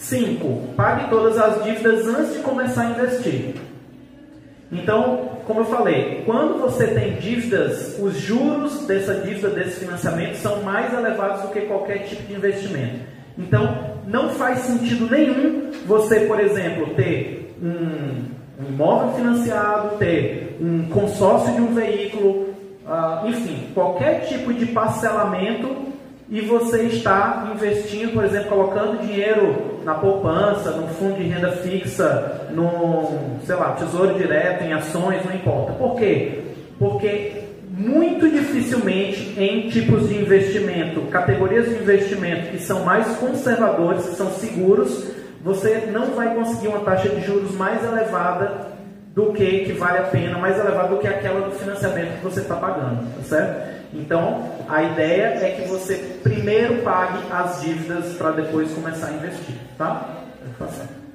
5. Pague todas as dívidas antes de começar a investir. Então, como eu falei, quando você tem dívidas, os juros dessa dívida, desse financiamento, são mais elevados do que qualquer tipo de investimento. Então, não faz sentido nenhum você, por exemplo, ter um, imóvel financiado, ter um consórcio de um veículo, uh, enfim, qualquer tipo de parcelamento e você está investindo, por exemplo, colocando dinheiro na poupança, no fundo de renda fixa, no, sei lá, tesouro direto, em ações, não importa. Por quê? Porque muito dificilmente em tipos de investimento, categorias de investimento que são mais conservadores, que são seguros, você não vai conseguir uma taxa de juros mais elevada do que que vale a pena, mais elevada do que aquela do financiamento que você está pagando, tá certo? Então, a ideia é que você primeiro pague as dívidas para depois começar a investir, tá? Tá certo.